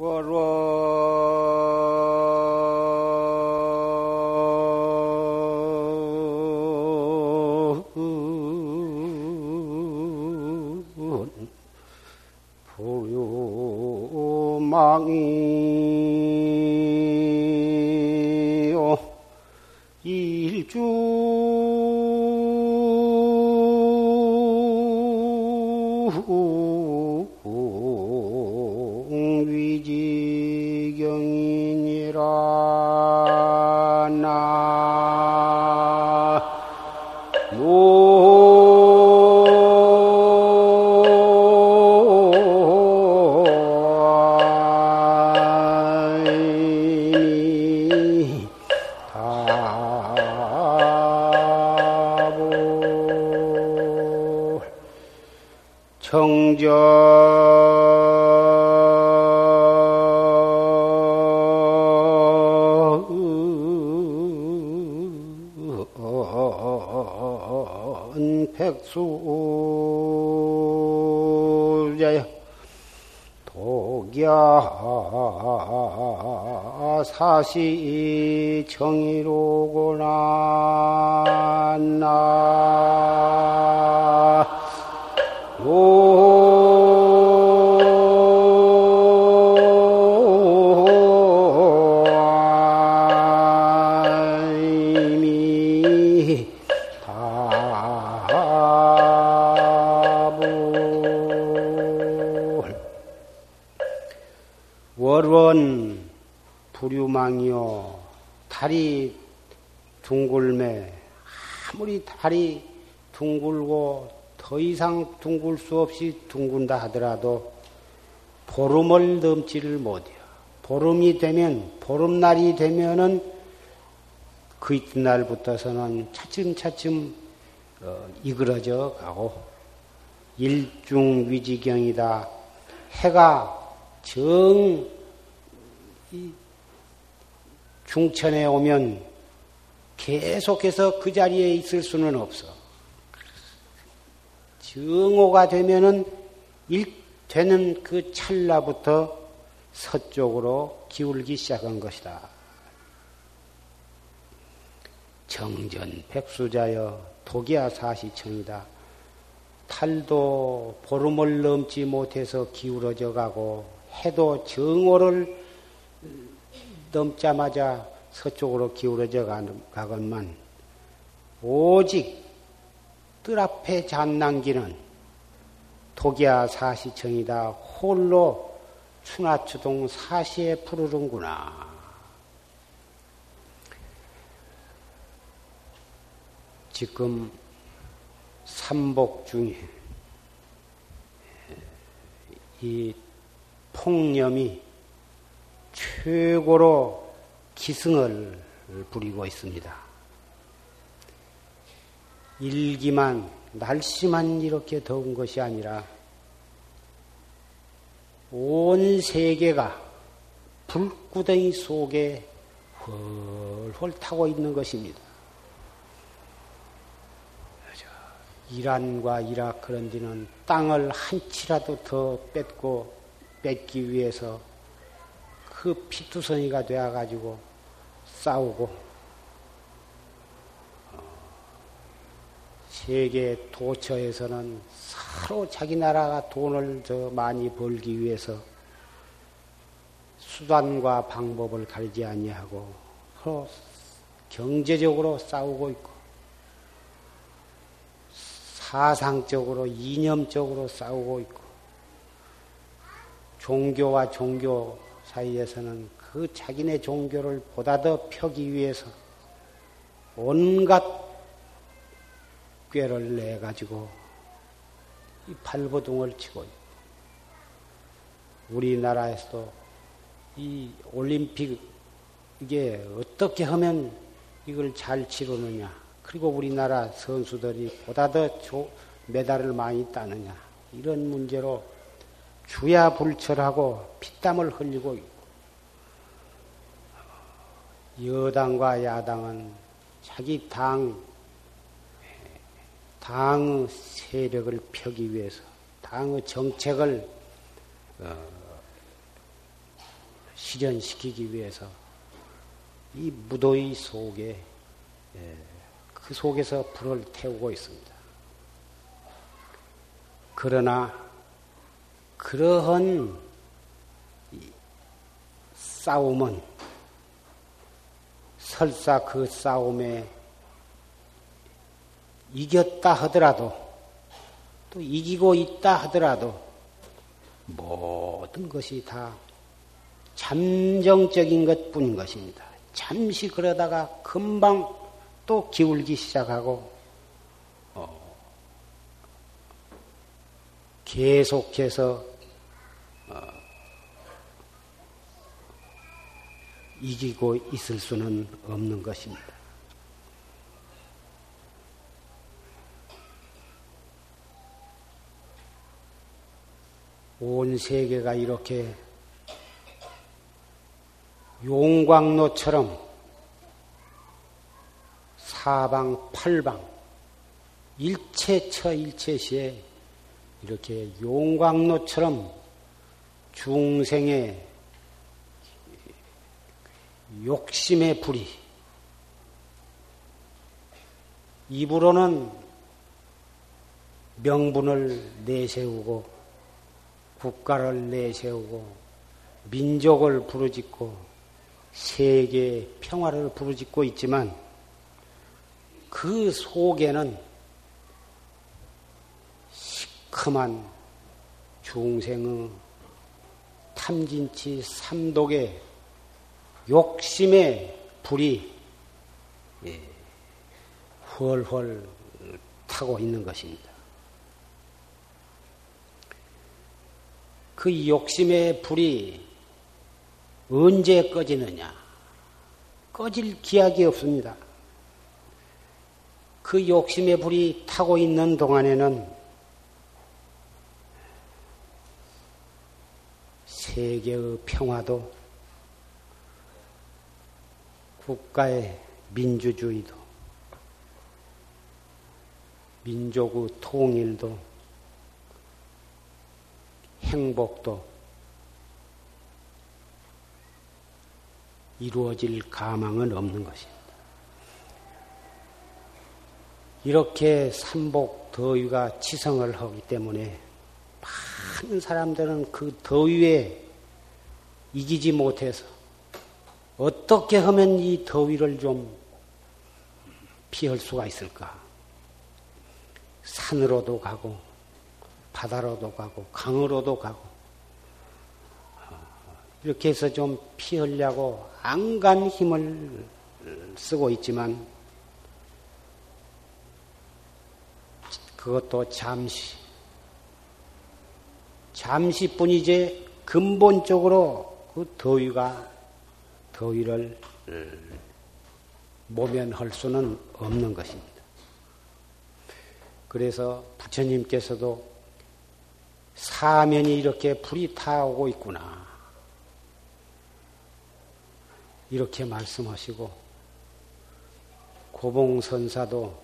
음. 일주 사시 정의로 부류망이요 달이 둥글매 아무리 달이 둥글고 더 이상 둥글 수 없이 둥근다 하더라도 보름을 넘지를 못해요. 보름이 되면 보름날이 되면은 그 이튿날부터서는 차츰차츰 어, 이그러져 가고 일중위지경이다. 해가 정 중천에 오면 계속해서 그 자리에 있을 수는 없어. 정오가 되면은 일 되는 그 찰나부터 서쪽으로 기울기 시작한 것이다. 정전 백수자여 독이야 사시청이다. 탈도 보름을 넘지 못해서 기울어져 가고 해도 정오를 넘자마자 서쪽으로 기울어져 가건만 오직 뜰 앞에 잔난기는 독야 사시청이다. 홀로 추나추동 사시에 푸르는구나. 지금 삼복 중에 이 폭염이 최고로 기승을 부리고 있습니다. 일기만, 날씨만 이렇게 더운 것이 아니라 온 세계가 불구덩이 속에 헐헐 타고 있는 것입니다. 이란과 이라크 그런 데는 땅을 한 치라도 더 뺏고 뺏기 위해서 그 피투성이가 되어가지고 싸우고 어, 세계 도처에서는 서로 자기 나라가 돈을 더 많이 벌기 위해서 수단과 방법을 가리지 아니하고 서로 경제적으로 싸우고 있고 사상적으로 이념적으로 싸우고 있고 종교와 종교 사이에서는 그 자기네 종교를 보다 더 펴기 위해서 온갖 꾀를 내 가지고 이 발버둥을 치고 있고 우리나라에서도 이 올림픽 이게 어떻게 하면 이걸 잘 치르느냐 그리고 우리나라 선수들이 보다 더 메달을 많이 따느냐 이런 문제로 주야 불철하고 피땀을 흘리고 있고 여당과 야당은 자기 당, 당의 세력을 펴기 위해서 당의 정책을 어, 실현시키기 위해서 이 무도의 속에 예, 그 속에서 불을 태우고 있습니다. 그러나 그러한 싸움은 설사 그 싸움에 이겼다 하더라도 또 이기고 있다 하더라도 모든 것이 다 잠정적인 것 뿐인 것입니다. 잠시 그러다가 금방 또 기울기 시작하고 어, 계속해서 어, 이기고 있을 수는 없는 것입니다. 온 세계가 이렇게 용광로처럼 사방 팔방 일체처 일체시에 이렇게 용광로처럼 중생의 욕심의 불이. 입으로는 명분을 내세우고 국가를 내세우고 민족을 부르짖고 세계 평화를 부르짖고 있지만 그 속에는 시큼한 중생의 탐진치 삼독의 욕심의 불이 예, 헐헐 타고 있는 것입니다. 그 욕심의 불이 언제 꺼지느냐? 꺼질 기약이 없습니다. 그 욕심의 불이 타고 있는 동안에는 세계의 평화도 국가의 민주주의도 민족의 통일도 행복도 이루어질 가망은 없는 것입니다. 이렇게 삼복 더위가 치성을 하기 때문에 많은 사람들은 그 더위에 이기지 못해서 어떻게 하면 이 더위를 좀 피할 수가 있을까? 산으로도 가고, 바다로도 가고, 강으로도 가고, 이렇게 해서 좀 피하려고 안간 힘을 쓰고 있지만, 그것도 잠시, 잠시뿐이지 근본적으로 그 더위가 더위를 모면할 수는 없는 것입니다. 그래서 부처님께서도 사면이 이렇게 불이 타오고 있구나. 이렇게 말씀하시고, 고봉선사도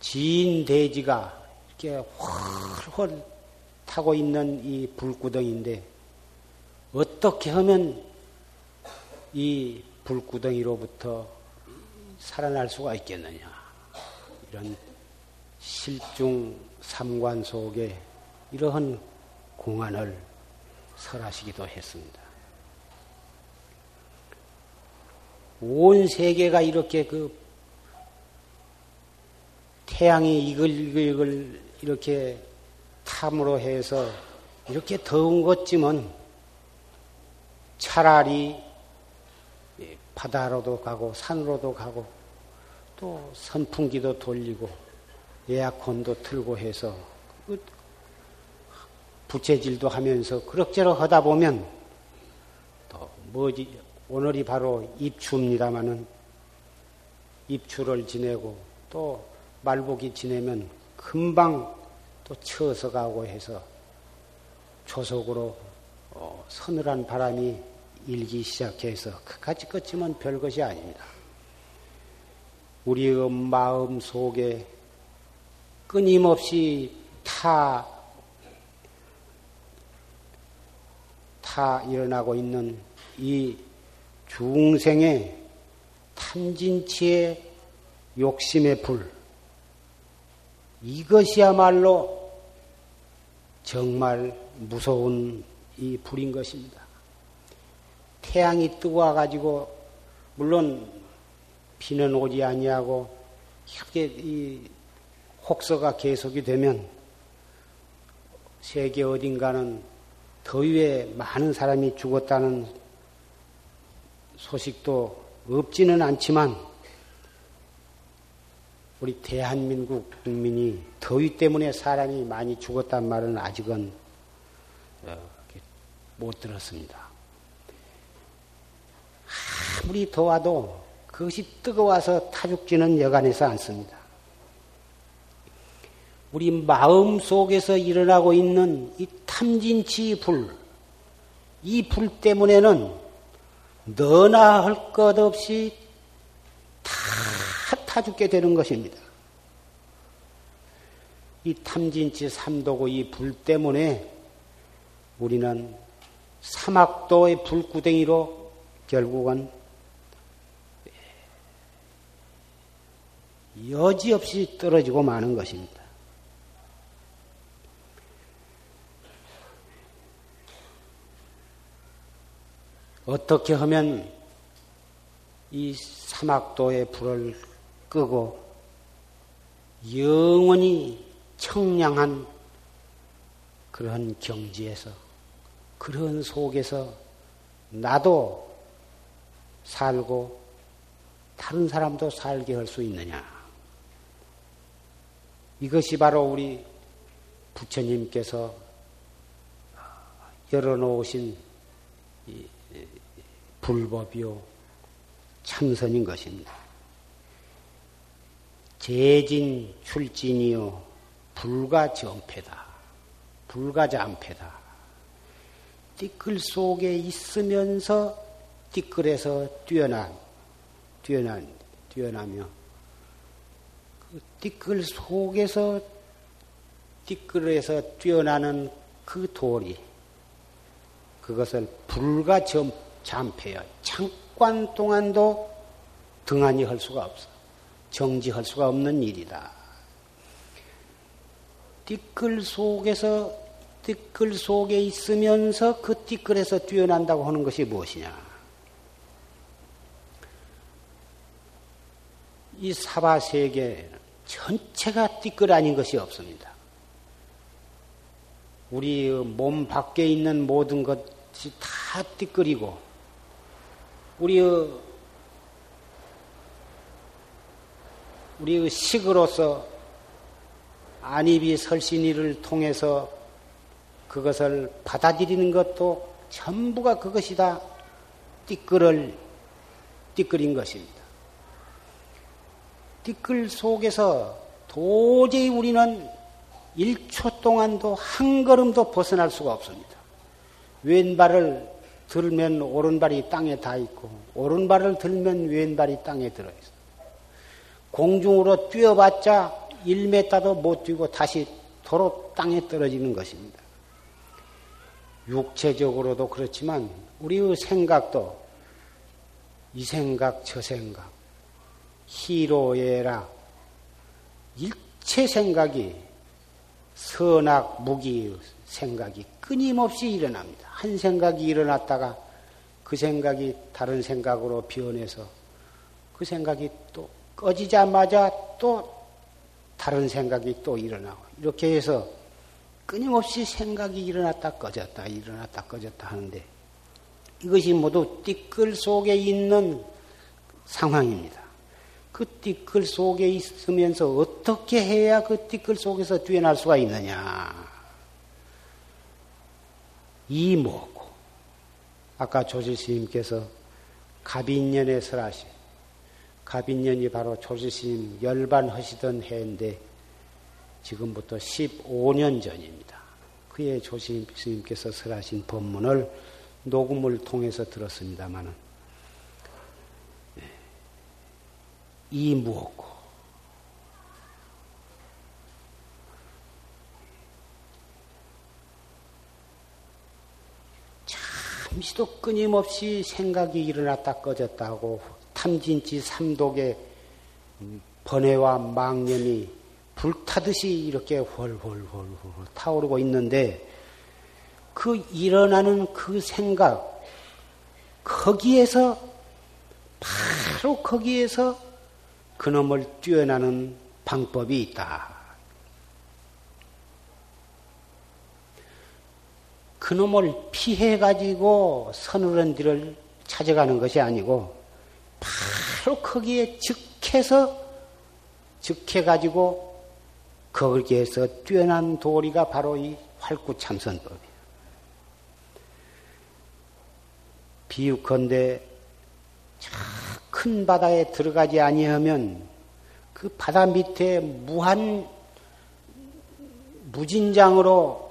지인 대지가 이렇게 훨훨 타고 있는 이 불구덩인데, 어떻게 하면 이 불구덩이로부터 살아날 수가 있겠느냐. 이런 실중 삼관 속에 이러한 공안을 설하시기도 했습니다. 온 세계가 이렇게 그 태양이 이글이글 이렇게 탐으로 해서 이렇게 더운 것쯤은 차라리 바다로도 가고 산으로도 가고 또 선풍기도 돌리고 에어컨도 틀고 해서 그 부채질도 하면서 그럭저럭 하다 보면 또 뭐지? 오늘이 바로 입추입니다마는 입추를 지내고 또 말복이 지내면 금방 또 쳐서 가고 해서 조속으로 어, 서늘한 바람이 일기 시작해서 그까지 끝이면 별것이 아닙니다. 우리의 마음 속에 끊임없이 타, 타 일어나고 있는 이 중생의 탐진치의 욕심의 불, 이것이야말로 정말 무서운 이 불인 것입니다. 태양이 뜨거워 가지고 물론 비는 오지 아니하고 이렇게 이 혹서가 계속이 되면 세계 어딘가는 더위에 많은 사람이 죽었다는 소식도 없지는 않지만 우리 대한민국 국민이 더위 때문에 사람이 많이 죽었단 말은 아직은 어, 못 들었습니다. 아무리 더워도 그것이 뜨거워서 타죽지는 여간해서 않습니다. 우리 마음 속에서 일어나고 있는 이 탐진치 불, 이 불 때문에는 너나 할 것 없이 다 타 죽게 되는 것입니다. 이 탐진치 삼도고 이 불 때문에 우리는 사막도의 불구덩이로 결국은 여지없이 떨어지고 마는 것입니다. 어떻게 하면 이 사막도의 불을 끄고 영원히 청량한 그런 경지에서 그런 속에서 나도 살고 다른 사람도 살게 할 수 있느냐. 이것이 바로 우리 부처님께서 열어놓으신 불법이요 참선인 것입니다. 재진 출진이요 불가정패다. 불가장패다. 띠끌 속에 있으면서 띠끌에서 뛰어난 뛰어난 뛰어나며 그 띠끌 속에서 띠끌에서 뛰어나는 그 돌이 그것을 불가잠패여 잠깐 동안도 등한히 할 수가 없어. 정지할 수가 없는 일이다. 띠끌 속에서 띠끌 속에 있으면서 그 띠끌에서 뛰어난다고 하는 것이 무엇이냐? 이 사바 세계 전체가 띠끌 아닌 것이 없습니다. 우리 몸 밖에 있는 모든 것이 다 띠끌이고 우리 우리 식으로서 안입이 설신이를 통해서 그것을 받아들이는 것도 전부가 그것이 다 띠끌을 띠끌인 것입니다. 띠끌 속에서 도저히 우리는 1초 동안도 한 걸음도 벗어날 수가 없습니다. 왼발을 들면 오른발이 땅에 닿 있고 오른발을 들면 왼발이 땅에 들어 있어. 공중으로 뛰어봤자 1m도 못 뛰고 다시 도로 땅에 떨어지는 것입니다. 육체적으로도 그렇지만 우리의 생각도 이 생각 저 생각 희로애락 일체 생각이 선악 무기 생각이 끊임없이 일어납니다. 한 생각이 일어났다가 그 생각이 다른 생각으로 변해서 그 생각이 또 꺼지자마자 또 다른 생각이 또 일어나고 이렇게 해서 끊임없이 생각이 일어났다 꺼졌다 일어났다 꺼졌다 하는데 이것이 모두 띠끌 속에 있는 상황입니다. 그 띠끌 속에 있으면서 어떻게 해야 그 띠끌 속에서 뛰어날 수가 있느냐? 이 뭐고? 아까 조지 스님께서 갑인년에 설하신 갑인년이 바로 조지스님 열반하시던 해인데 지금부터 15년 전입니다. 그의 조지스님께서 설하신 법문을 녹음을 통해서 들었습니다마는 네. 이 무엇고 잠시도 끊임없이 생각이 일어났다 꺼졌다 하고 탐진치 삼독의 번뇌와 망념이 불타듯이 이렇게 훨훨훨훨 타오르고 있는데 그 일어나는 그 생각 거기에서 바로 거기에서 그놈을 뛰어나는 방법이 있다. 그놈을 피해 가지고 서늘한 뒤를 찾아가는 것이 아니고 바로 거기에 즉해서 즉해 가지고 거기에서 뛰어난 도리가 바로 이 활구참선법이에요. 비유컨대 큰 바다에 들어가지 아니하면 그 바다 밑에 무한 무진장으로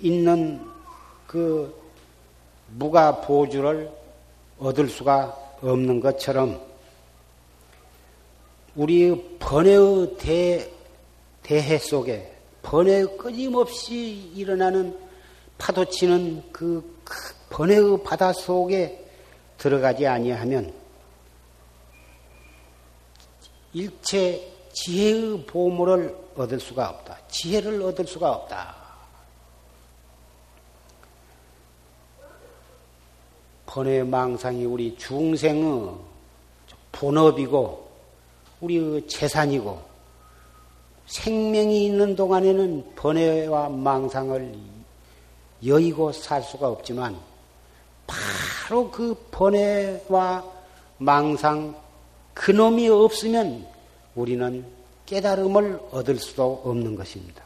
있는 그 무가 보주를 얻을 수가 없는 것처럼 우리 번뇌의 대, 대해 속에 번뇌의 끊임없이 일어나는 파도치는 그 번뇌의 바다 속에 들어가지 아니하면 일체 지혜의 보물을 얻을 수가 없다. 지혜를 얻을 수가 없다. 번외 망상이 우리 중생의 본업이고 우리 재산이고 생명이 있는 동안에는 번외와 망상을 여의고 살 수가 없지만 바로 그 번외와 망상 그놈이 없으면 우리는 깨달음을 얻을 수도 없는 것입니다.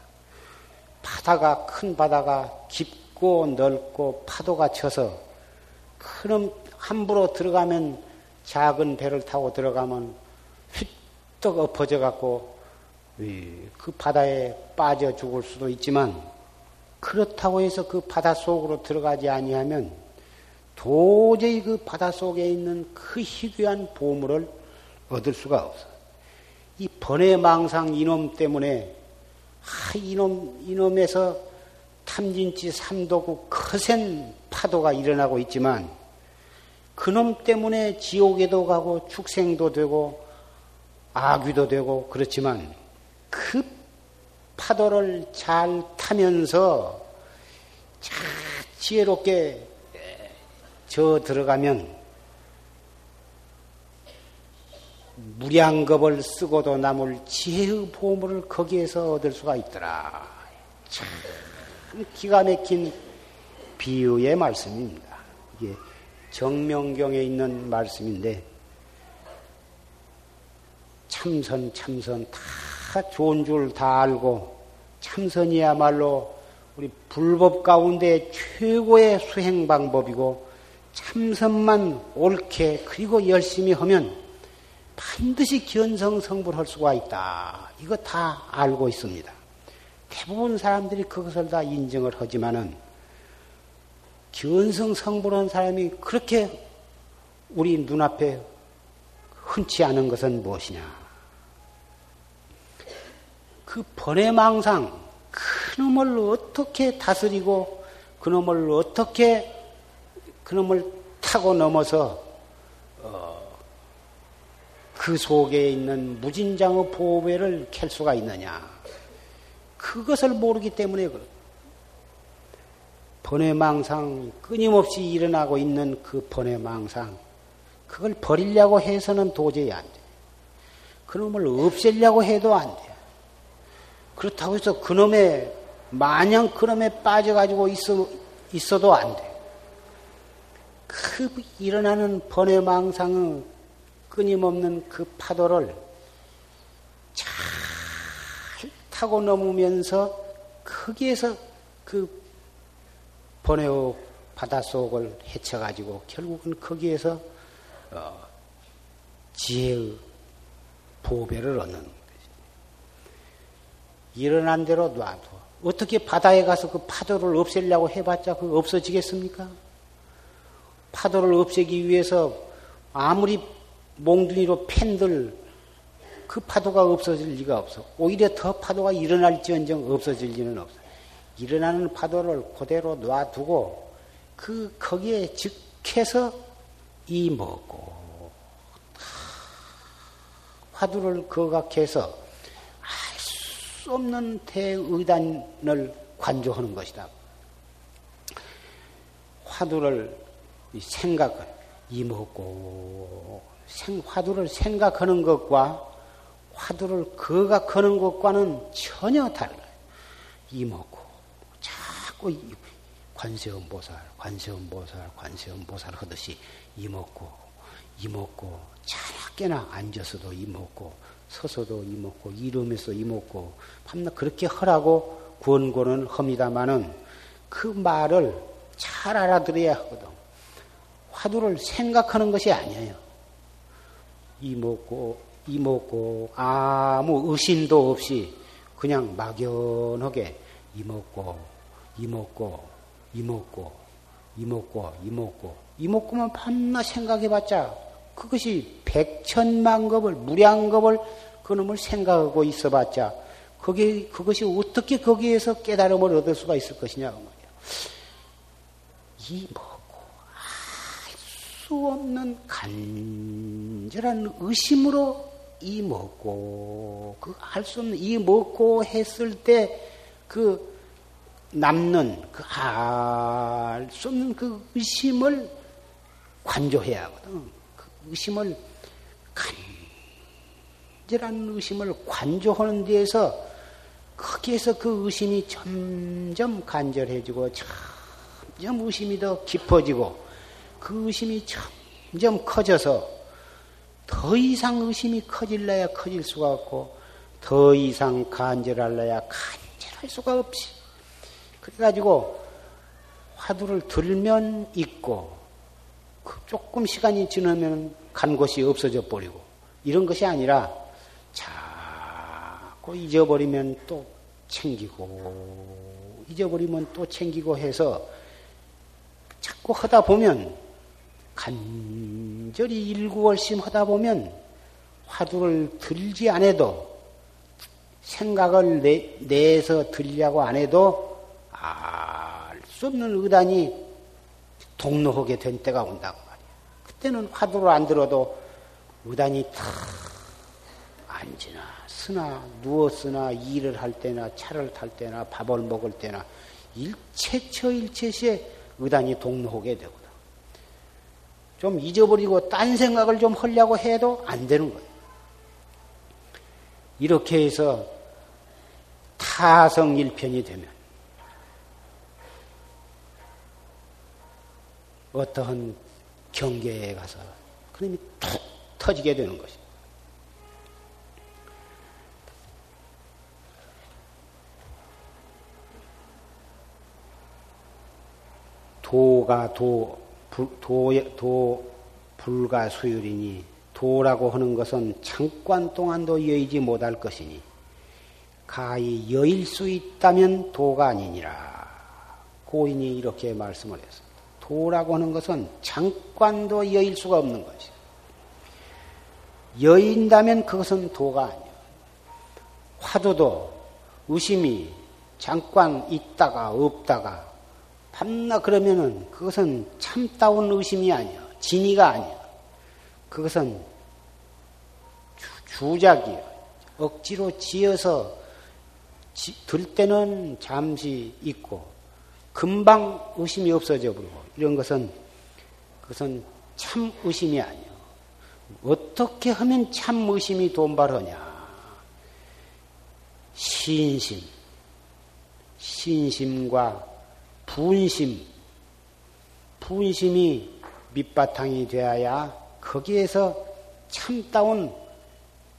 바다가 큰 바다가 깊고 넓고 파도가 쳐서 그럼 함부로 들어가면 작은 배를 타고 들어가면 휘떡 엎어져 갖고 그 바다에 빠져 죽을 수도 있지만 그렇다고 해서 그 바다 속으로 들어가지 아니하면 도저히 그 바다 속에 있는 그 희귀한 보물을 얻을 수가 없어. 이 번외망상 이놈 때문에 아, 이놈 이놈에서 탐진치 삼도구 거센 파도가 일어나고 있지만 그놈 때문에 지옥에도 가고 축생도 되고 아귀도 되고 그렇지만 그 파도를 잘 타면서 잘 지혜롭게 저 들어가면 무량겁을 쓰고도 남을 지혜의 보물을 거기에서 얻을 수가 있더라. 참 기가 막힌 비유의 말씀입니다. 이게 정명경에 있는 말씀인데 참선 참선 다 좋은 줄 다 알고 참선이야말로 우리 불법 가운데 최고의 수행 방법이고 참선만 옳게 그리고 열심히 하면 반드시 견성성불할 수가 있다. 이거 다 알고 있습니다. 대부분 사람들이 그것을 다 인정을 하지만은 견성 성불한 사람이 그렇게 우리 눈앞에 흔치 않은 것은 무엇이냐? 그 번외망상, 그놈을 어떻게 다스리고 그놈을 어떻게 그놈을 타고 넘어서 어, 그 속에 있는 무진장의 보배를 캘 수가 있느냐? 그것을 모르기 때문에 그렇다. 번외망상 끊임없이 일어나고 있는 그 번외망상 그걸 버리려고 해서는 도저히 안 돼. 그놈을 없애려고 해도 안 돼. 그렇다고 해서 그놈의 마냥 그놈에 빠져가지고 있어, 있어도 안 돼. 그 일어나는 번외망상의 끊임없는 그 파도를 잘 타고 넘으면서 거기에서 그 번외의 바닷속을 헤쳐가지고 결국은 거기에서 어, 지혜의 보배를 얻는 것이. 일어난 대로 놔둬. 어떻게 바다에 가서 그 파도를 없애려고 해봤자 그 없어지겠습니까? 파도를 없애기 위해서 아무리 몽둥이로 팬들 그 파도가 없어질 리가 없어. 오히려 더 파도가 일어날지언정 없어질 리는 없어. 일어나는 파도를 그대로 놔두고 그 거기에 즉해서 이 먹고 화두를 거각해서 알 수 없는 대의단을 관조하는 것이다. 화두를 생각을 이먹고 화두를 생각하는 것과 화두를 거각하는 것과는 전혀 달라요. 이먹고 자꾸 관세음보살, 관세음보살, 관세음보살 하듯이 이먹고 이먹고 자나깨나 앉아서도 이먹고 서서도 이먹고 이러면서 이먹고 밤낮 그렇게 하라고 권고는 합니다마는 그 말을 잘 알아들어야 하거든. 화두를 생각하는 것이 아니에요. 이먹고 이먹고 아무 의심도 없이 그냥 막연하게 이먹고 이먹고 이먹고 이먹고 이먹고 이먹고만 밤낮 생각해봤자 그것이 백천만급을 무량급을 그놈을 생각하고 있어봤자 그게 그것이 어떻게 거기에서 깨달음을 얻을 수가 있을 것이냐 그 말이야. 이 먹고 알 수 없는 간절한 의심으로 이 먹고 그 할 수 없는 이 먹고 했을 때 그 남는 그알수 없는 그 의심을 관조해야 하거든. 그 의심을 간절한 의심을 관조하는 데에서 거기에서 그 의심이 점점 간절해지고 점점 의심이 더 깊어지고 그 의심이 점점 커져서 더 이상 의심이 커질래야 커질 수가 없고 더 이상 간절할래야 간절할 수가 없지. 그래가지고 화두를 들면 있고 그 조금 시간이 지나면 간 곳이 없어져 버리고 이런 것이 아니라 자꾸 잊어버리면 또 챙기고 잊어버리면 또 챙기고 해서 자꾸 하다 보면 간절히 일구월심 하다 보면 화두를 들지 않아도 생각을 내, 내서 들려고 안 해도 알 수 없는 의단이 동로하게 된 때가 온다고 말이야. 그때는 화두를 안 들어도 의단이 탁 앉으나 쓰나 누웠으나 일을 할 때나 차를 탈 때나 밥을 먹을 때나 일체처 일체시에 의단이 동로하게 되거든. 좀 잊어버리고 딴 생각을 좀 하려고 해도 안 되는 거예요. 이렇게 해서 타성 일편이 되면 어떠한 경계에 가서 그놈이 툭 터지게 되는 것입니다. 도가 도, 도, 도 불가 수율이니 도라고 하는 것은 잠깐 동안도 여의지 못할 것이니 가히 여일 수 있다면 도가 아니니라. 고인이 이렇게 말씀을 했습니다. 도라고 하는 것은 잠깐도 여일 수가 없는 것이요. 여인다면 그것은 도가 아니야. 화두도 의심이 잠깐 있다가 없다가 밤낮 그러면은 그것은 참다운 의심이 아니야. 진의가 아니야. 그것은 주, 작이야 억지로 지어서 지, 들 때는 잠시 있고 금방 의심이 없어져 버리고 이런 것은 그것은 참 의심이 아니야. 어떻게 하면 참 의심이 돈발하냐? 신심, 신심과 분심, 분심이 밑바탕이 되어야 거기에서 참다운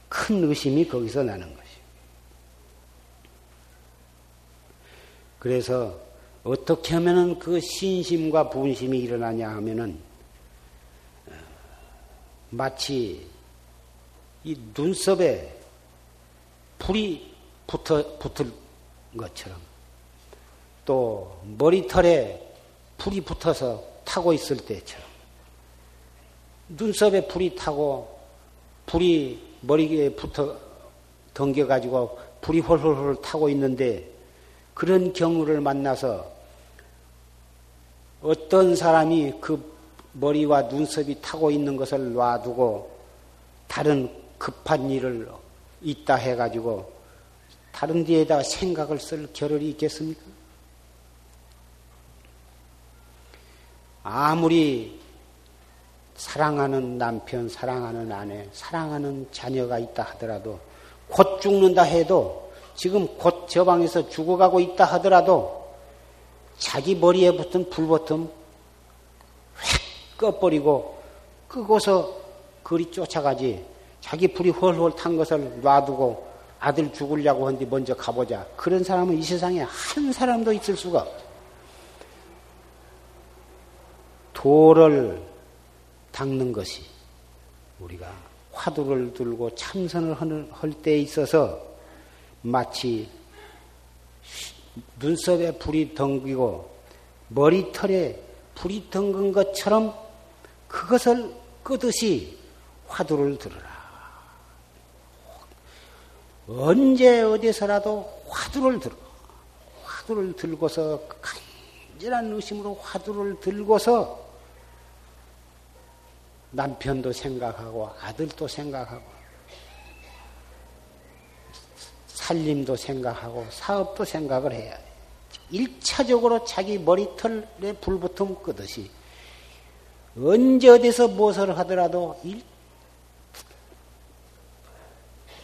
큰 의심이 거기서 나는 것이. 그래서 어떻게 하면은 그 신심과 분심이 일어나냐 하면은 어, 마치 이 눈썹에 불이 붙어 붙을 것처럼 또 머리털에 불이 붙어서 타고 있을 때처럼 눈썹에 불이 타고 불이 머리에 붙어 덩겨가지고 불이 홀홀홀 타고 있는데 그런 경우를 만나서 어떤 사람이 그 머리와 눈썹이 타고 있는 것을 놔두고 다른 급한 일을 있다 해가지고 다른 데에다 생각을 쓸 겨를이 있겠습니까? 아무리 사랑하는 남편, 사랑하는 아내, 사랑하는 자녀가 있다 하더라도 곧 죽는다 해도 지금 곧 저 방에서 죽어가고 있다 하더라도 자기 머리에 붙은 불버텀 휙 꺼버리고 끄고서 그리 쫓아가지 자기 불이 헐헐 탄 것을 놔두고 아들 죽으려고 하는데 먼저 가보자. 그런 사람은 이 세상에 한 사람도 있을 수가 없어. 도를 닦는 것이 우리가 화두를 들고 참선을 할 때에 있어서 마치 눈썹에 불이 덩기고 머리털에 불이 덩근 것처럼 그것을 끄듯이 화두를 들으라. 언제 어디서라도 화두를 들어. 화두를 들고서 간절한 의심으로 화두를 들고서 남편도 생각하고 아들도 생각하고 살림도 생각하고 사업도 생각을 해야 돼. 일차적으로 자기 머리털에 불붙음 끄듯이 언제 어디서 무엇을 하더라도 일,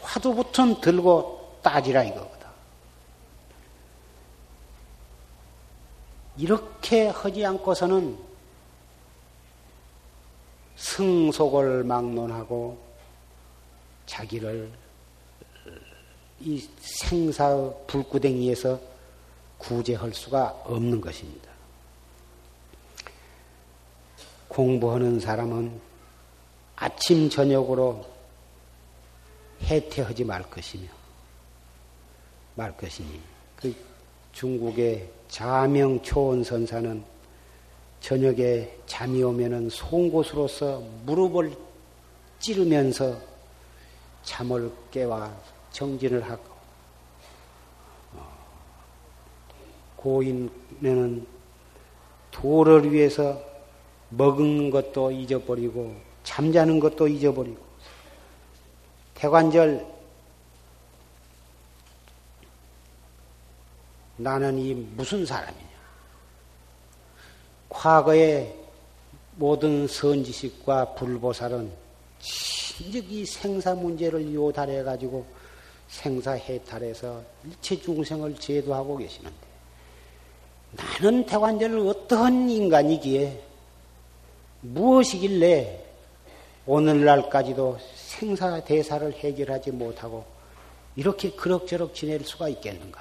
화두부터 들고 따지라 이거거든. 이렇게 하지 않고서는 승속을 막론하고 자기를 이 생사 불구덩이에서 구제할 수가 없는 것입니다. 공부하는 사람은 아침 저녁으로 해태하지 말 것이며 말 것이니 그 중국의 자명 초원 선사는 저녁에 잠이 오면은 송곳으로서 무릎을 찌르면서 잠을 깨와 정진을 하고 어, 고인에는 도를 위해서 먹은 것도 잊어버리고 잠자는 것도 잊어버리고 대관절 나는 이 무슨 사람이냐? 과거의 모든 선지식과 불보살은 진즉 이 생사 문제를 요달해 가지고 생사 해탈해서 일체 중생을 제도하고 계시는데 나는 대관절을 어떠한 인간이기에 무엇이길래 오늘날까지도 생사 대사를 해결하지 못하고 이렇게 그럭저럭 지낼 수가 있겠는가?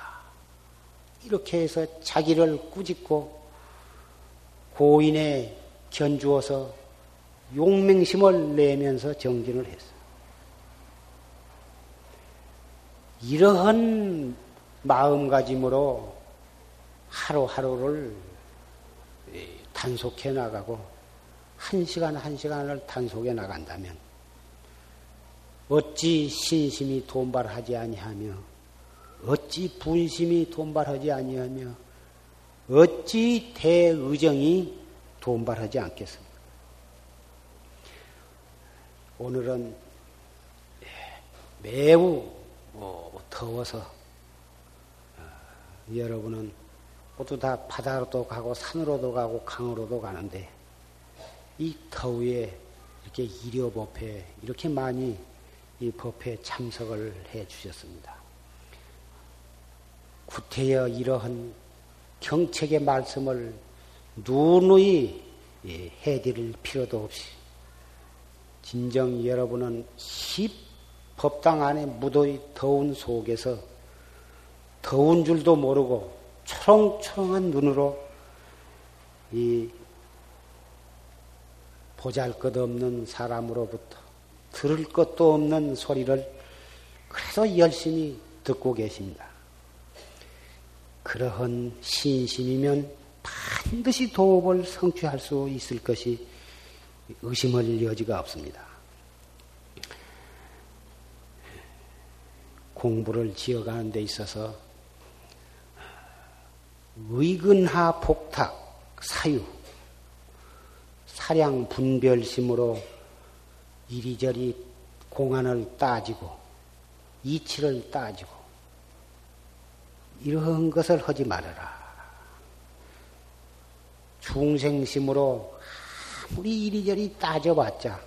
이렇게 해서 자기를 꾸짖고 고인에 견주어서 용맹심을 내면서 정진을 했어. 이러한 마음가짐으로 하루하루를 단속해 나가고 한 시간 한 시간을 단속해 나간다면 어찌 신심이 돈발하지 아니하며 어찌 분심이 돈발하지 아니하며 어찌 대의정이 돈발하지 않겠습니까? 오늘은 매우 뭐 더워서 어, 여러분은 모두 다 바다로도 가고 산으로도 가고 강으로도 가는데 이 더위에 이렇게 일요 법회 이렇게 많이 이 법회에 참석을 해 주셨습니다. 구태여 이러한 경책의 말씀을 누누이 예, 해드릴 필요도 없이 진정 여러분은 힙 법당 안에 무더위 더운 속에서 더운 줄도 모르고 초롱초롱한 눈으로 이 보잘 것 없는 사람으로부터 들을 것도 없는 소리를 그래도 열심히 듣고 계십니다. 그러한 신심이면 반드시 도업을 성취할 수 있을 것이 의심할 여지가 없습니다. 공부를 지어가는 데 있어서 의근하 복탁 사유 사량 분별심으로 이리저리 공안을 따지고 이치를 따지고 이런 것을 하지 말아라. 중생심으로 아무리 이리저리 따져봤자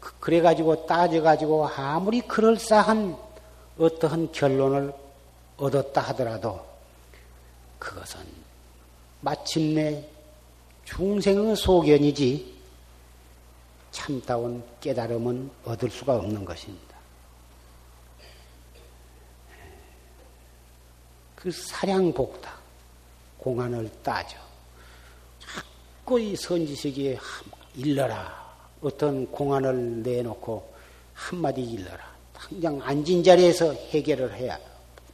그, 그래가지고 따져가지고 아무리 그럴싸한 어떠한 결론을 얻었다 하더라도 그것은 마침내 중생의 소견이지 참다운 깨달음은 얻을 수가 없는 것입니다. 그 사량복다 공안을 따져. 자꾸 이 선지식이 일러라. 어떤 공안을 내놓고 한마디 일러라. 당장 앉은 자리에서 해결을 해야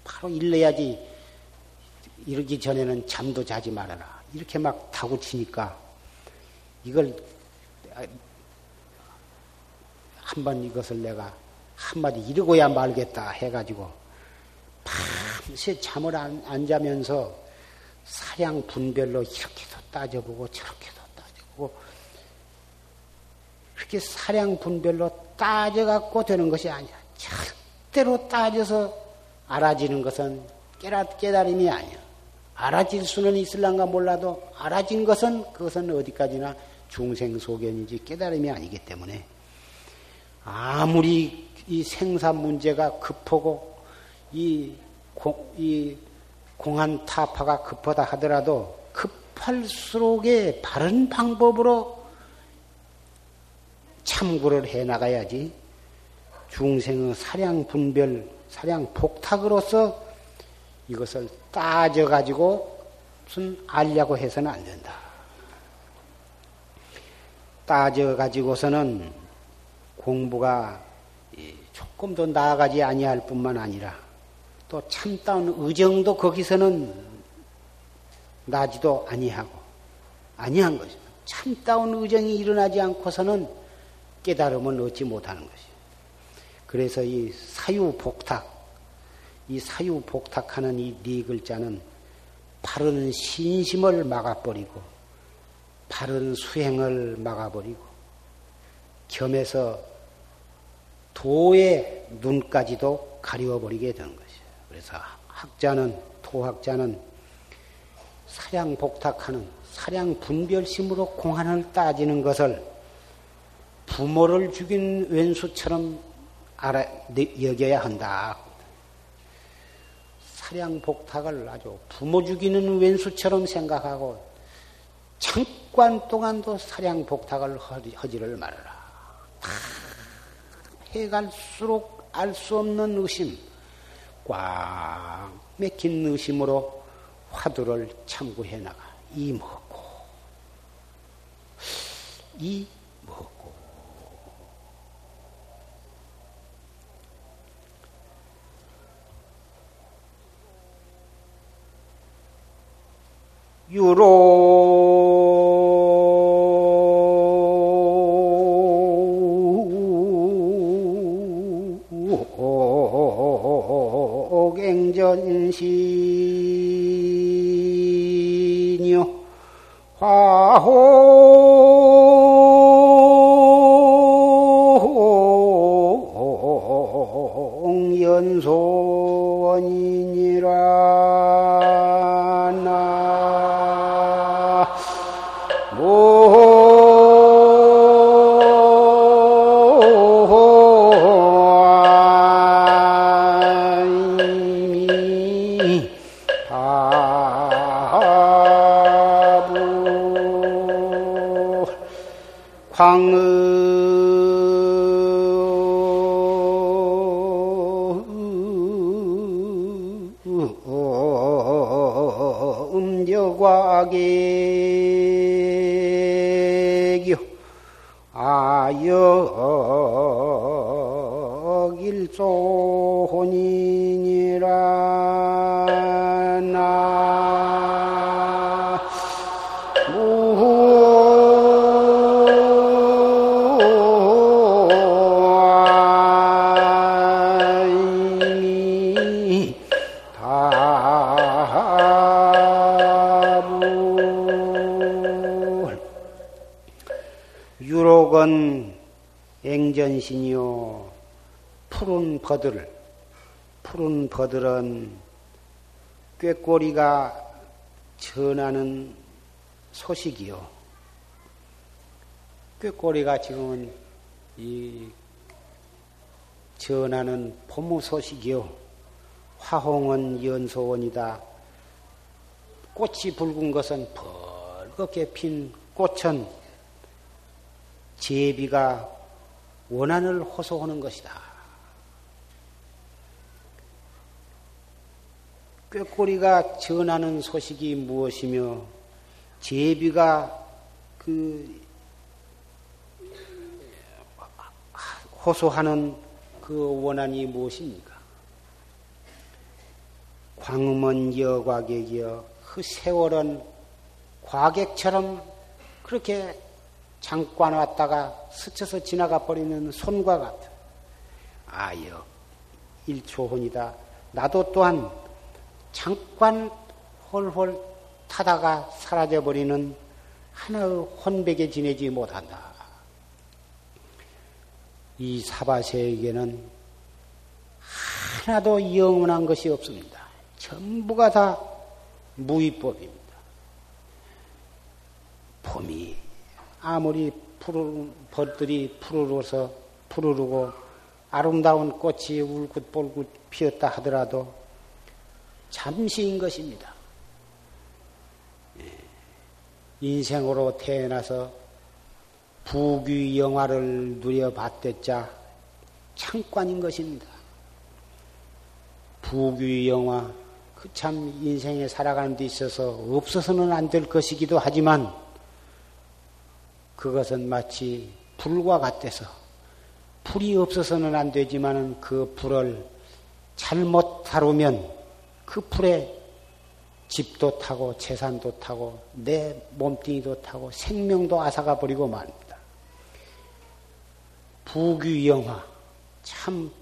바로 일러야지 이러기 전에는 잠도 자지 말아라. 이렇게 막 타고 치니까 이걸 한번 이것을 내가 한마디 이러고야 말겠다 해가지고 밤새 잠을 안, 안 자면서 사량 분별로 이렇게도 따져보고 저렇게도 따져보고 그렇게 사량 분별로 따져갖고 되는 것이 아니야. 절대로 따져서 알아지는 것은 깨닫, 깨달음이 아니야. 알아질 수는 있을란가 몰라도 알아진 것은 그것은 어디까지나 중생 소견이지 깨달음이 아니기 때문에 아무리 이 생산 문제가 급하고 이, 공, 이 공안 타파가 급하다 하더라도 급할수록에 바른 방법으로 참고를 해 나가야지 중생의 사량 분별, 사량 복탁으로서 이것을 따져가지고 무슨 알려고 해서는 안 된다. 따져가지고서는 공부가 조금 더 나아가지 아니할 뿐만 아니라 또 참다운 의정도 거기서는 나지도 아니하고 아니한 것입니다. 참다운 의정이 일어나지 않고서는 깨달음은 얻지 못하는 것이에요. 그래서 이 사유복탁, 이 사유복탁하는 이 네 글자는 바른 신심을 막아버리고 바른 수행을 막아버리고 겸해서 도의 눈까지도 가리워버리게 되는 것이에요. 그래서 학자는 토학자는 사량 복탁하는 사량 분별심으로 공안을 따지는 것을 부모를 죽인 왼수처럼 알아 여겨야 한다. 사량 복탁을 아주 부모 죽이는 왼수처럼 생각하고 잠깐 동안도 사량 복탁을 하지를 말아라. 해갈수록 알 수 없는 의심, 꽉 맥힌 의심으로 화두를 참고해 나가. 이 먹고, 이 먹고. 유로 앵전신이요 푸른 버들 푸른 버들은 꾀꼬리가 전하는 소식이요. 꾀꼬리가 지금은 이 전하는 포무 소식이요. 화홍은 연소원이다. 꽃이 붉은 것은 벌겋게 핀 꽃은 제비가 원한을 호소하는 것이다. 꾀꼬리가 전하는 소식이 무엇이며 제비가 그 호소하는 그 원한이 무엇입니까? 광음은 여과객이여 그 세월은 과객처럼 그렇게 잠깐 왔다가 스쳐서 지나가 버리는 손과 같아. 아여, 일초혼이다. 나도 또한 잠깐 홀홀 타다가 사라져버리는 하나의 혼백에 지내지 못한다. 이 사바세에게는 하나도 영원한 것이 없습니다. 전부가 다 무위법입니다. 봄이 아무리 푸르, 벌들이 푸르러서 푸르르고 아름다운 꽃이 울긋불긋 피었다 하더라도 잠시인 것입니다. 예. 인생으로 태어나서 부귀 영화를 누려봤댔자 창관인 것입니다. 부귀 영화, 그 참 인생에 살아가는 데 있어서 없어서는 안 될 것이기도 하지만 그것은 마치 불과 같아서 불이 없어서는 안 되지만은 그 불을 잘못 다루면 그 불에 집도 타고 재산도 타고 내 몸뚱이도 타고 생명도 앗아가 버리고 맙니다. 부귀영화 참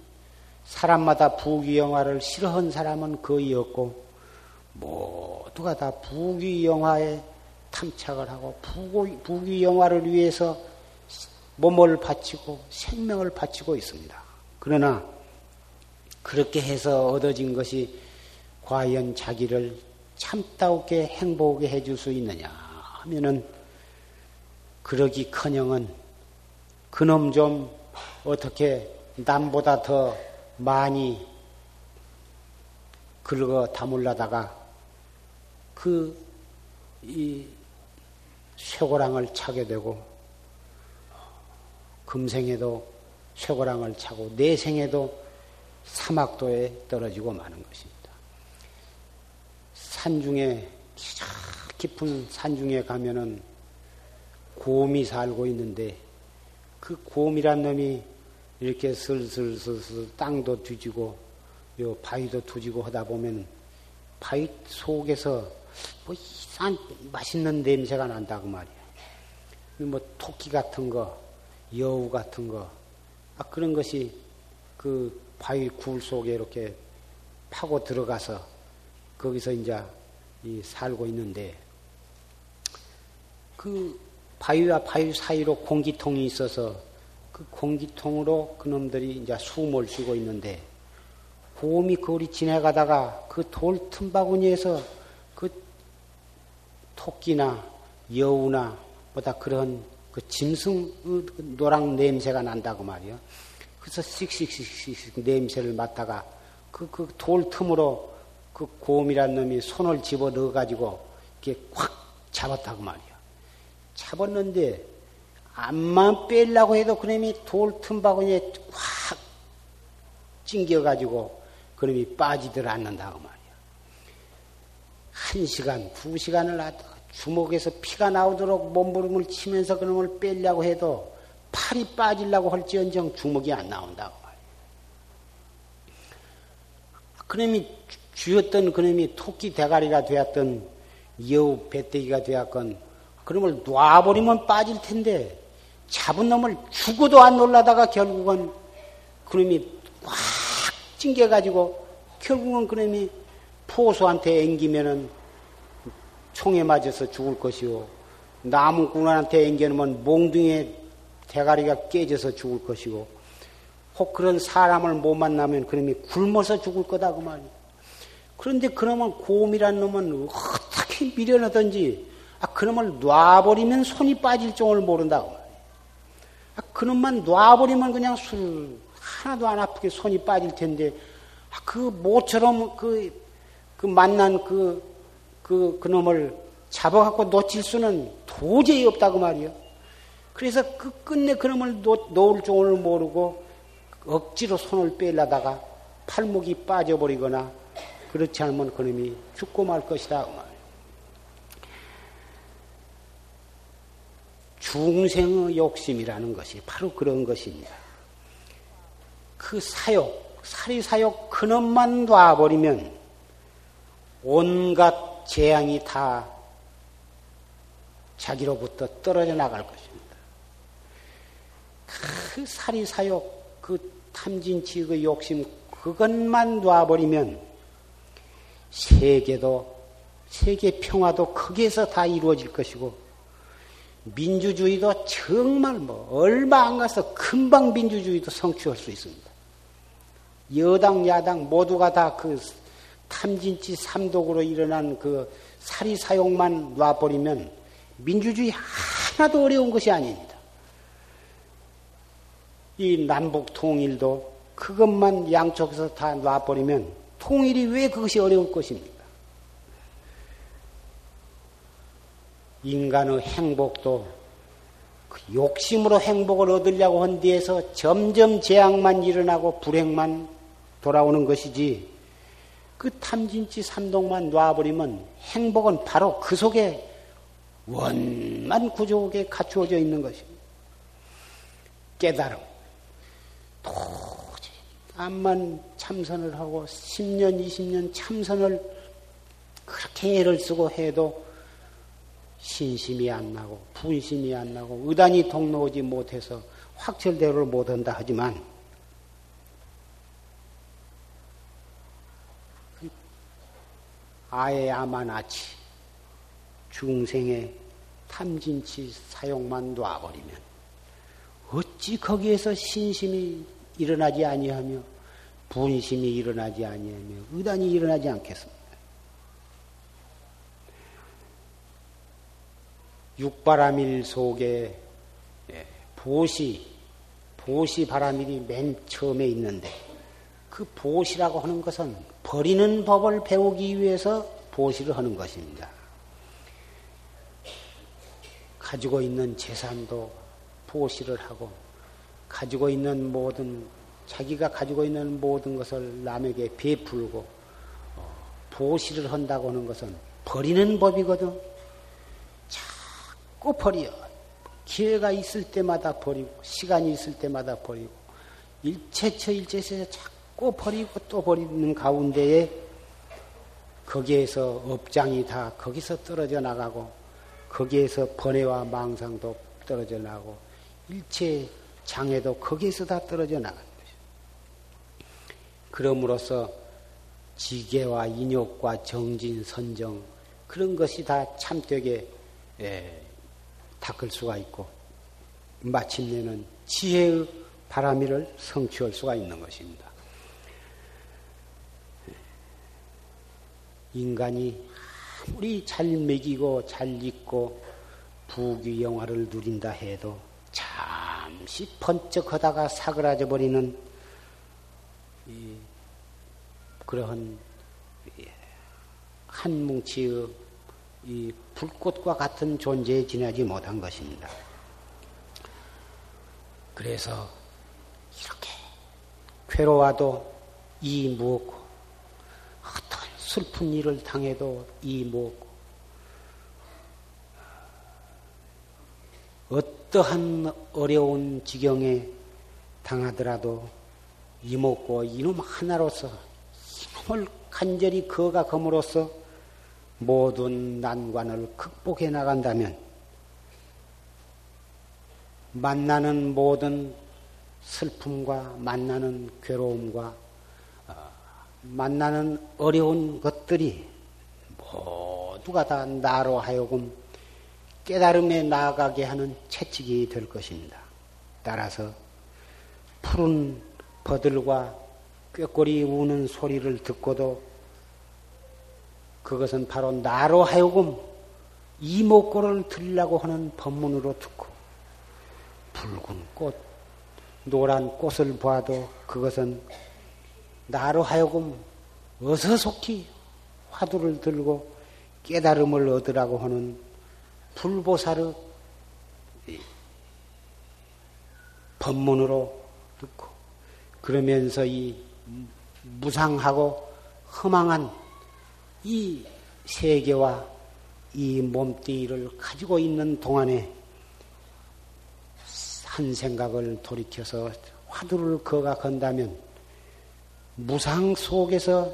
사람마다 부귀영화를 싫어한 사람은 거의 없고 모두가 다 부귀영화에 탐착을 하고 부귀, 영화를 위해서 몸을 바치고 생명을 바치고 있습니다. 그러나 그렇게 해서 얻어진 것이 과연 자기를 참다우게 행복하게 해줄 수 있느냐 하면은 그러기 커녕은 그놈 좀 어떻게 남보다 더 많이 긁어 담을라다가 그 이 쇠고랑을 차게 되고 금생에도 쇠고랑을 차고 내생에도 사막도에 떨어지고 마는 것입니다. 산중에 깊은 산중에 가면은 곰이 살고 있는데 그 곰이란 놈이 이렇게 슬슬슬슬 땅도 뒤지고 요 바위도 뒤지고 하다 보면 바위 속에서 뭐싼 맛있는 냄새가 난다고 말이야. 뭐 토끼 같은 거, 여우 같은 거, 아, 그런 것이 그 바위 굴 속에 이렇게 파고 들어가서 거기서 이제 살고 있는데 그 바위와 바위 사이로 공기통이 있어서 그 공기통으로 그놈들이 이제 숨을 쉬고 있는데 곰이 거리 지나가다가 그 돌 틈바구니에서 토끼나 여우나 보다 그런 그 짐승 노랑 냄새가 난다고 말이요. 그래서 씩씩씩씩 냄새를 맡다가 그, 그 돌 틈으로 그 곰이란 놈이 손을 집어 넣어 가지고 이렇게 콱 잡았다고 말이야. 잡았는데 암만 빼려고 해도 그놈이 돌 틈바구니에 확 찡겨 가지고 그놈이 빠지들 않는다고 말이야. 한 시간, 두 시간을 하다 주먹에서 피가 나오도록 몸부림을 치면서 그놈을 빼려고 해도 팔이 빠지려고 할지언정 주먹이 안 나온다고 말이에요. 그놈이 쥐었던 그놈이 토끼 대가리가 되었던 여우 배때기가 되었건 그놈을 놔버리면 빠질 텐데 잡은 놈을 죽어도 안 놀라다가 결국은 그놈이 꽉 찡겨가지고 결국은 그놈이 포수한테 앵기면은 총에 맞아서 죽을 것이요. 나무꾼한테 앵겨놓으면 몽둥이에 대가리가 깨져서 죽을 것이고 혹 그런 사람을 못 만나면 그놈이 굶어서 죽을 거다 그 말이야. 그런데 그놈은 곰이란 놈은 어떻게 미련하든지 아, 그놈을 놔버리면 손이 빠질 종을 모른다고 말이야. 아, 그놈만 놔버리면 그냥 술 하나도 안 아프게 손이 빠질 텐데 아, 그 모처럼 그, 그 만난 그, 그, 그 놈을 잡아갖고 놓칠 수는 도저히 없다고 말이야. 그래서 그 끝내 그 놈을 놓, 놓을 종을 모르고 억지로 손을 빼려다가 팔목이 빠져버리거나 그렇지 않으면 그 놈이 죽고 말 것이다. 그 중생의 욕심이라는 것이 바로 그런 것입니다. 그 사욕, 사리사욕 그놈만 놔버리면 온갖 재앙이 다 자기로부터 떨어져 나갈 것입니다. 그 사리사욕, 그 탐진치, 그 욕심, 그것만 놔버리면 세계도, 세계 평화도 거기에서 다 이루어질 것이고, 민주주의도 정말 뭐, 얼마 안 가서 금방 민주주의도 성취할 수 있습니다. 여당, 야당 모두가 다 그 탐진치 삼독으로 일어난 그 사리사욕만 놔버리면 민주주의 하나도 어려운 것이 아닙니다. 이 남북 통일도 그것만 양쪽에서 다 놔버리면 통일이 왜 그것이 어려울 것입니까? 인간의 행복도 그 욕심으로 행복을 얻으려고 한 뒤에서 점점 재앙만 일어나고 불행만 돌아오는 것이지 그 탐진치 삼동만 놔버리면 행복은 바로 그 속에 원만 구조하게 갖추어져 있는 것입니다. 깨달음. 도저히 암만 참선을 하고 10년, 20년 참선을 그렇게 애를 쓰고 해도 신심이 안 나고 분심이 안 나고 의단이 동로오지 못해서 확철대로를 못한다 하지만 아예 아마나치 중생의 탐진치 사용만 놔버리면 어찌 거기에서 신심이 일어나지 아니하며 분심이 일어나지 아니하며 의단이 일어나지 않겠습니까? 육바라밀 속에 예, 보시, 보시 바라밀이 맨 처음에 있는데 그 보시라고 하는 것은 버리는 법을 배우기 위해서 보시를 하는 것입니다. 가지고 있는 재산도 보시를 하고 가지고 있는 모든 자기가 가지고 있는 모든 것을 남에게 베풀고 어, 보시를 한다고 하는 것은 버리는 법이거든. 자꾸 버려. 기회가 있을 때마다 버리고 시간이 있을 때마다 버리고 일체처 일체처 자꾸 버리고 또 버리는 가운데에 거기에서 업장이 다 거기서 떨어져 나가고 거기에서 번뇌와 망상도 떨어져 나고 일체 장애도 거기에서 다 떨어져 나가는 것이죠. 그럼으로써 지계와 인욕과 정진, 선정 그런 것이 다 참되게 예, 닦을 수가 있고 마침내는 지혜의 바람이를 성취할 수가 있는 것입니다. 인간이 아무리 잘 먹이고 잘 입고 부귀영화를 누린다 해도 잠시 번쩍하다가 사그라져 버리는 그러한 한 뭉치의 이 불꽃과 같은 존재에 지나지 못한 것입니다. 그래서 이렇게 괴로워도 이 무엇고 슬픈 일을 당해도 이 무엇고 어떠한 어려운 지경에 당하더라도 이목고 이놈 하나로서 이놈을 간절히 그어가 검으로써 모든 난관을 극복해 나간다면 만나는 모든 슬픔과 만나는 괴로움과 어, 만나는 어려운 것들이 모두가 다 나로 하여금 깨달음에 나아가게 하는 채찍이 될 것입니다. 따라서 푸른 버들과 꾀꼬리 우는 소리를 듣고도 그것은 바로 나로 하여금 이목구를 들으려고 하는 법문으로 듣고 붉은 꽃, 노란 꽃을 봐도 그것은 나로 하여금 어서 속히 화두를 들고 깨달음을 얻으라고 하는 불보살의 법문으로 듣고 그러면서 이 무상하고 허망한 이 세계와 이 몸뚱이를 가지고 있는 동안에 한 생각을 돌이켜서 화두를 거가 건다면 무상 속에서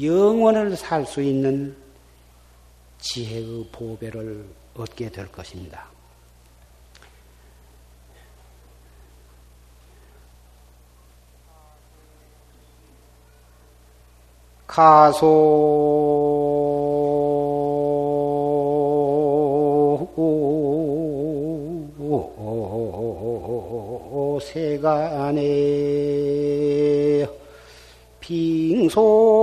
영원을 살 수 있는 지혜의 보배를 얻게 될 것입니다. 가소 세간에 빙소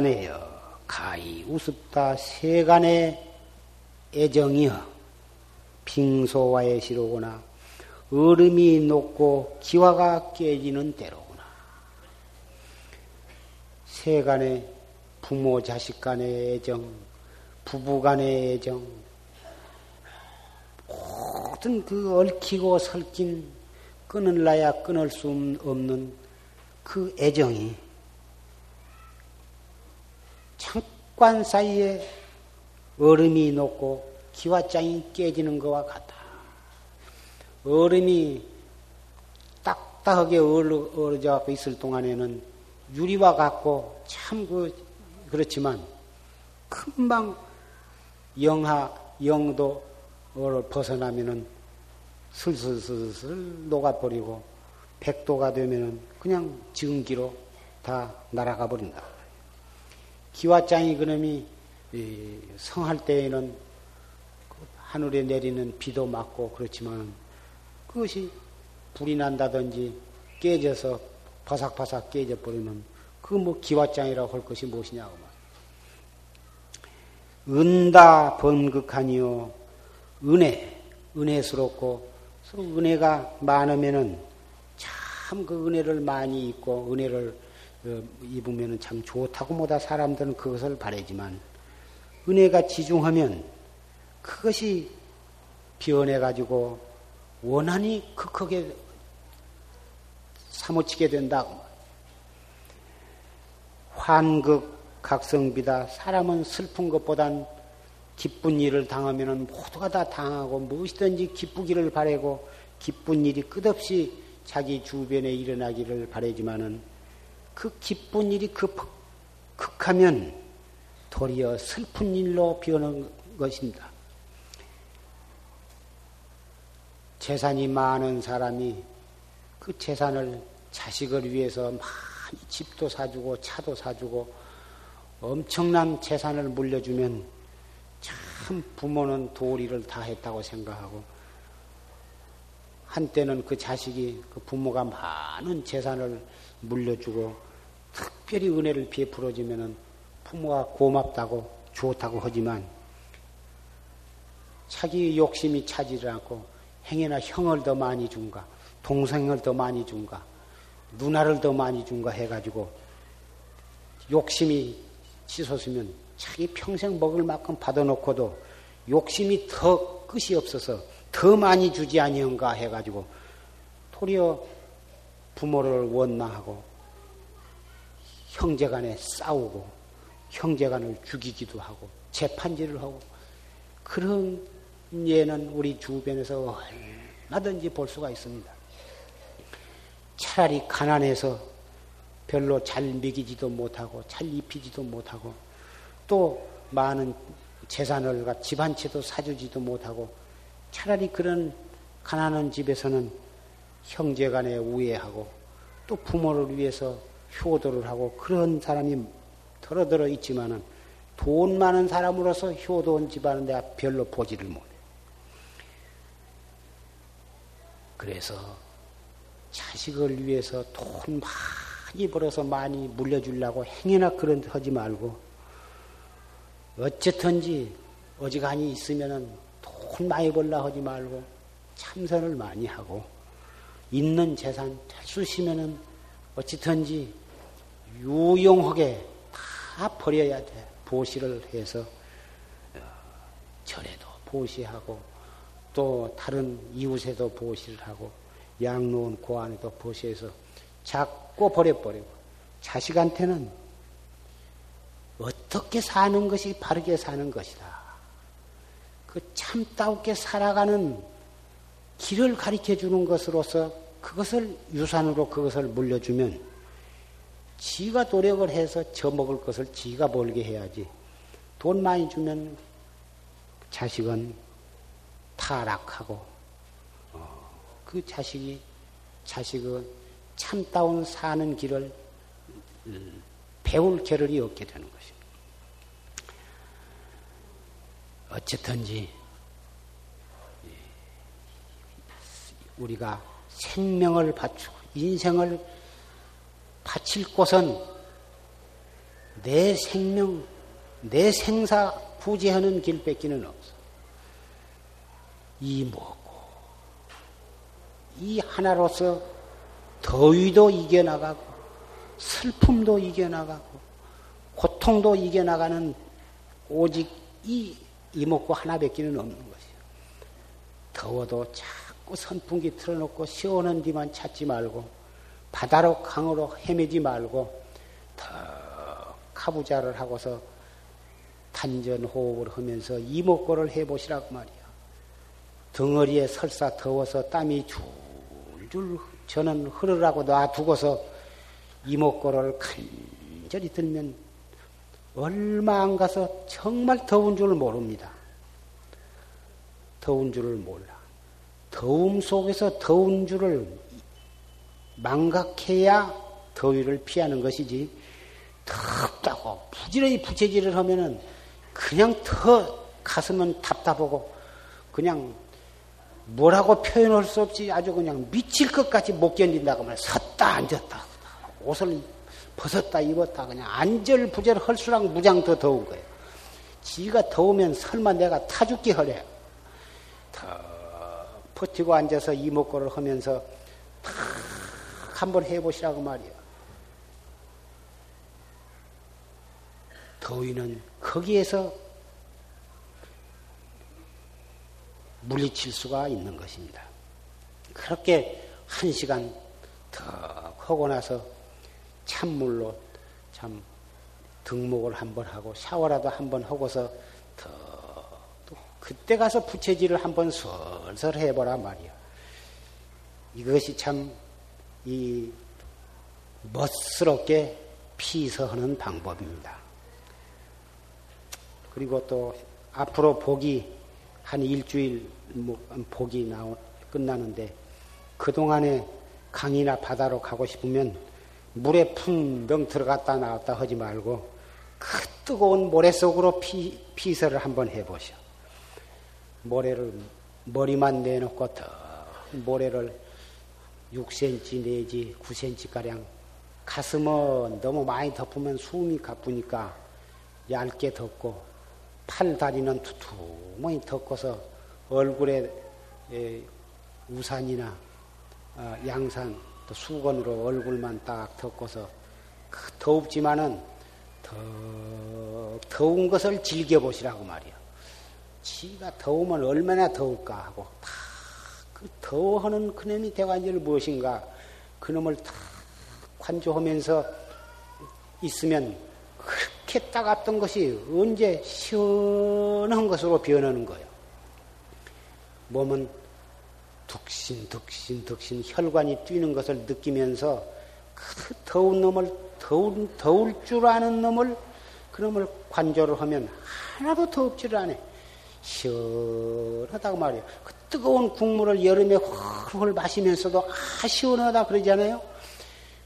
세간에여. 가히 우습다 세간의 애정이여. 빙소와의 시로구나. 얼음이 녹고 기와가 깨지는 때로구나. 세간의 부모 자식 간의 애정 부부 간의 애정 모든 그 얽히고 설킨 끊을라야 끊을 수 없는 그 애정이 창관 사이에 얼음이 녹고 기와장이 깨지는 것과 같다. 얼음이 딱딱하게 얼어져 있을 동안에는 유리와 같고 참 그, 그렇지만 금방 영하 영도를 벗어나면은 슬슬슬슬 녹아버리고 백도가 되면은 그냥 증기로 다 날아가 버린다. 기와장이 그놈이 성할 때에는 그 하늘에 내리는 비도 맞고 그렇지만 그것이 불이 난다든지 깨져서 바삭바삭 깨져 버리면 그뭐 기와장이라고 할 것이 무엇이냐고 은다 번극하니요 은혜 은혜스럽고 은혜가 많으면은 참 그 은혜를 많이 입고 은혜를 어, 입으면 참 좋다고 뭐다 사람들은 그것을 바라지만 은혜가 지중하면 그것이 변해가지고 원한이 극하게 사무치게 된다고. 환극 각성비다. 사람은 슬픈 것보단 기쁜 일을 당하면 모두가 다 당하고 무엇이든지 기쁘기를 바라고 기쁜 일이 끝없이 자기 주변에 일어나기를 바라지만은 그 기쁜 일이 급, 극하면 도리어 슬픈 일로 변하는 것입니다. 재산이 많은 사람이 그 재산을 자식을 위해서 많이 집도 사주고 차도 사주고 엄청난 재산을 물려주면 참 부모는 도리를 다 했다고 생각하고 한때는 그 자식이 그 부모가 많은 재산을 물려주고 특별히 은혜를 베풀어주면은 부모가 고맙다고 좋다고 하지만 자기 욕심이 차지를 않고 행여나 형을 더 많이 준가 동생을 더 많이 준가 누나를 더 많이 준가 해가지고 욕심이 치솟으면 자기 평생 먹을 만큼 받아놓고도 욕심이 더 끝이 없어서 더 많이 주지 아니한가 해가지고 도리어 부모를 원망하고 형제간에 싸우고 형제간을 죽이기도 하고 재판질을 하고 그런 예는 우리 주변에서 얼마든지 볼 수가 있습니다. 차라리 가난해서 별로 잘 먹이지도 못하고 잘 입히지도 못하고 또 많은 재산을 집 한 채도 사주지도 못하고 차라리 그런 가난한 집에서는 형제 간에 우애하고 또 부모를 위해서 효도를 하고 그런 사람이 덜어들어 있지만은 돈 많은 사람으로서 효도원 집안은 내가 별로 보지를 못해. 그래서 자식을 위해서 돈 많이 벌어서 많이 물려주려고 행여나 그런 하지 말고 어쨌든지 어지간히 있으면은 돈 많이 벌라 하지 말고 참선을 많이 하고 있는 재산 잘 쓰시면은 어찌든지 유용하게 다 버려야 돼. 보시를 해서 어, 절에도 보시하고 또 다른 이웃에도 보시를 하고 양로원 고안에도 보시해서 자꾸 버려버리고 자식한테는 어떻게 사는 것이 바르게 사는 것이다. 그 참다우게 살아가는 길을 가르쳐 주는 것으로서 그것을 유산으로 그것을 물려주면 지가 노력을 해서 저먹을 것을 지가 벌게 해야지. 돈 많이 주면 자식은 타락하고 어, 그 자식이 자식은 참다운 사는 길을 음, 배울 겨를이 없게 되는 것입니다. 어쨌든지 우리가 생명을 바치고 인생을 바칠 곳은 내 생명, 내 생사 부지하는 길 뺏기는 없어. 이 뭐고, 이 하나로서 더위도 이겨나가고, 슬픔도 이겨나가고, 고통도 이겨나가는 오직 이 이목구 하나 뺏기는 없는 것이요. 더워도 자꾸 선풍기 틀어놓고 시원한 뒤만 찾지 말고, 바다로 강으로 헤매지 말고 더 카부자를 하고서 단전 호흡을 하면서 이목구를 해보시라고 말이야. 덩어리에 설사 더워서 땀이 줄줄 저는 흐르라고 놔두고서 이목구를 간절히 들면 얼마 안 가서 정말 더운 줄 모릅니다. 더운 줄을 몰라. 더움 속에서 더운 줄을 망각해야 더위를 피하는 것이지 덥다고 부지런히 부채질을 하면은 그냥 더 가슴은 답답하고 그냥 뭐라고 표현할 수 없이 아주 그냥 미칠 것같이 못 견딘다고 하면 섰다 앉았다 옷을 벗었다 입었다 그냥 안절부절 헐수락 무장 더 더운 거예요. 지가 더우면 설마 내가 타 죽기 하래. 더 버티고 앉아서 이목구를 하면서 한번 해보시라고 말이야. 더위는 거기에서 물리칠 수가 있는 것입니다. 그렇게 한 시간 더 하고 나서 찬물로 참 등목을 한번 하고 샤워라도 한번 하고서 더 그때 가서 부채질을 한번 설설 해보라 말이야. 이것이 참 이 멋스럽게 피서하는 방법입니다. 그리고 또 앞으로 복이 한 일주일 뭐 복이 나오, 끝나는데 그동안에 강이나 바다로 가고 싶으면 물에 풍덩 들어갔다 나왔다 하지 말고 그 뜨거운 모래 속으로 피, 피서를 한번 해보시오. 모래를 머리만 내놓고 더 모래를 6cm 내지 9cm 가량 가슴은 너무 많이 덮으면 숨이 가쁘니까 얇게 덮고 팔 다리는 두툼하게 덮고서 얼굴에 우산이나 어, 양산 또 수건으로 얼굴만 딱 덮고서 그 더웁지만은 더 더운 것을 즐겨보시라고 말이야. 지가 더우면 얼마나 더울까 하고 다 그 더워하는 그놈이 대관절 무엇인가 그놈을 다 관조하면서 있으면 그렇게 따갑던 것이 언제 시원한 것으로 변하는 거예요. 몸은 득신, 득신, 득신 혈관이 뛰는 것을 느끼면서 그 더운 놈을 더울, 더울 줄 아는 놈을 그 놈을 관조를 하면 하나도 더웁지를 않아. 시원하다고 말이에요. 그 뜨거운 국물을 여름에 훨훨 마시면서도 아 시원하다 그러잖아요.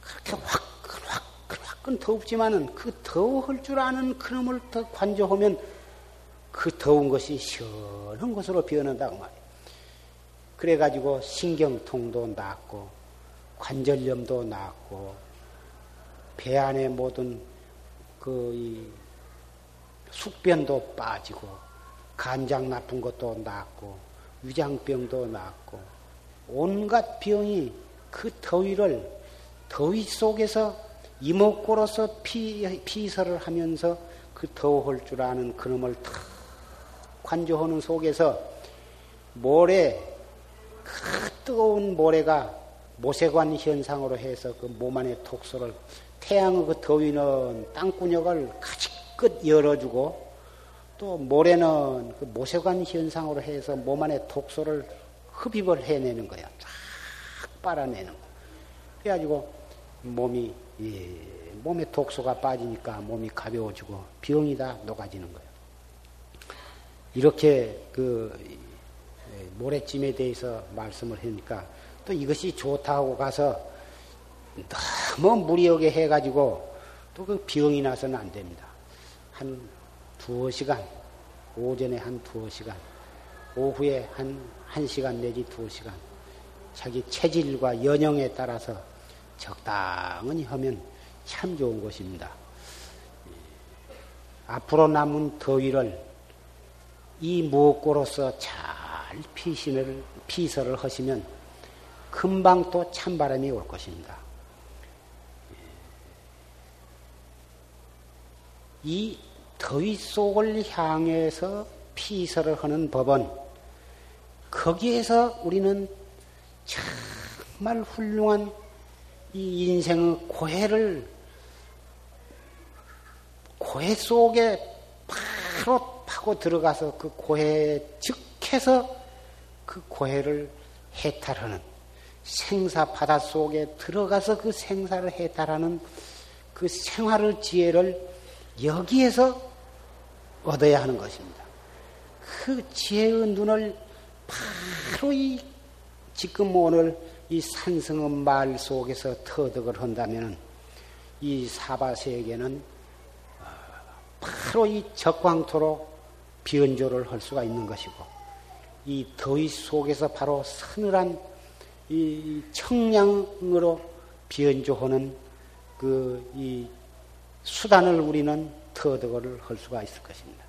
그렇게 화끈화끈화끈 더웁지만은 그 더울 줄 아는 그 놈을 더 관조하면 그 더운 것이 시원한 것으로 변한다고 말이에요. 그래가지고 신경통도 낫고 관절염도 낫고 배 안에 모든 그 숙변도 빠지고 간장 나쁜 것도 낫고 위장병도 낫고 온갖 병이 그 더위를 더위 속에서 이목구로서 피, 피설을 하면서 그 더울 줄 아는 그놈을 탁 관조하는 속에서 모래 그 뜨거운 모래가 모세관 현상으로 해서 그 몸 안에 독소를 태양의 그 더위는 땅구녕을 가지껏 열어주고 또 모래는 그 모세관 현상으로 해서 몸 안에 독소를 흡입을 해내는 거야. 쫙 빨아내는 거. 그래가지고 몸이 예, 몸에 독소가 빠지니까 몸이 가벼워지고 병이 다 녹아지는 거예요. 이렇게 그 예, 모래찜에 대해서 말씀을 하니까 또 이것이 좋다고 가서 너무 무리하게 해가지고 또 그 병이 나서는 안 됩니다. 한 두어 시간, 오전에 한 두어 시간, 오후에 한, 한 시간 내지 두어 시간, 자기 체질과 연령에 따라서 적당히 하면 참 좋은 것입니다. 앞으로 남은 더위를 이 무엇고로서 잘 피신을, 피설을 하시면 금방 또 찬바람이 올 것입니다. 이 더위 속을 향해서 피설을 하는 법은 거기에서 우리는 정말 훌륭한 이 인생의 고해를 고해 속에 바로 파고 들어가서 그 고해 즉해서 그 고해를 해탈하는 생사 바다 속에 들어가서 그 생사를 해탈하는 그 생활의 지혜를 여기에서 얻어야 하는 것입니다. 그 지혜의 눈을 바로 이 지금 오늘 이 산성의 말 속에서 터득을 한다면 이 사바세에게는 어, 바로 이 적광토로 비언조를 할 수가 있는 것이고 이 더위 속에서 바로 서늘한 이 청량으로 비언조하는 그 이 수단을 우리는 터득을 할 수가 있을 것입니다.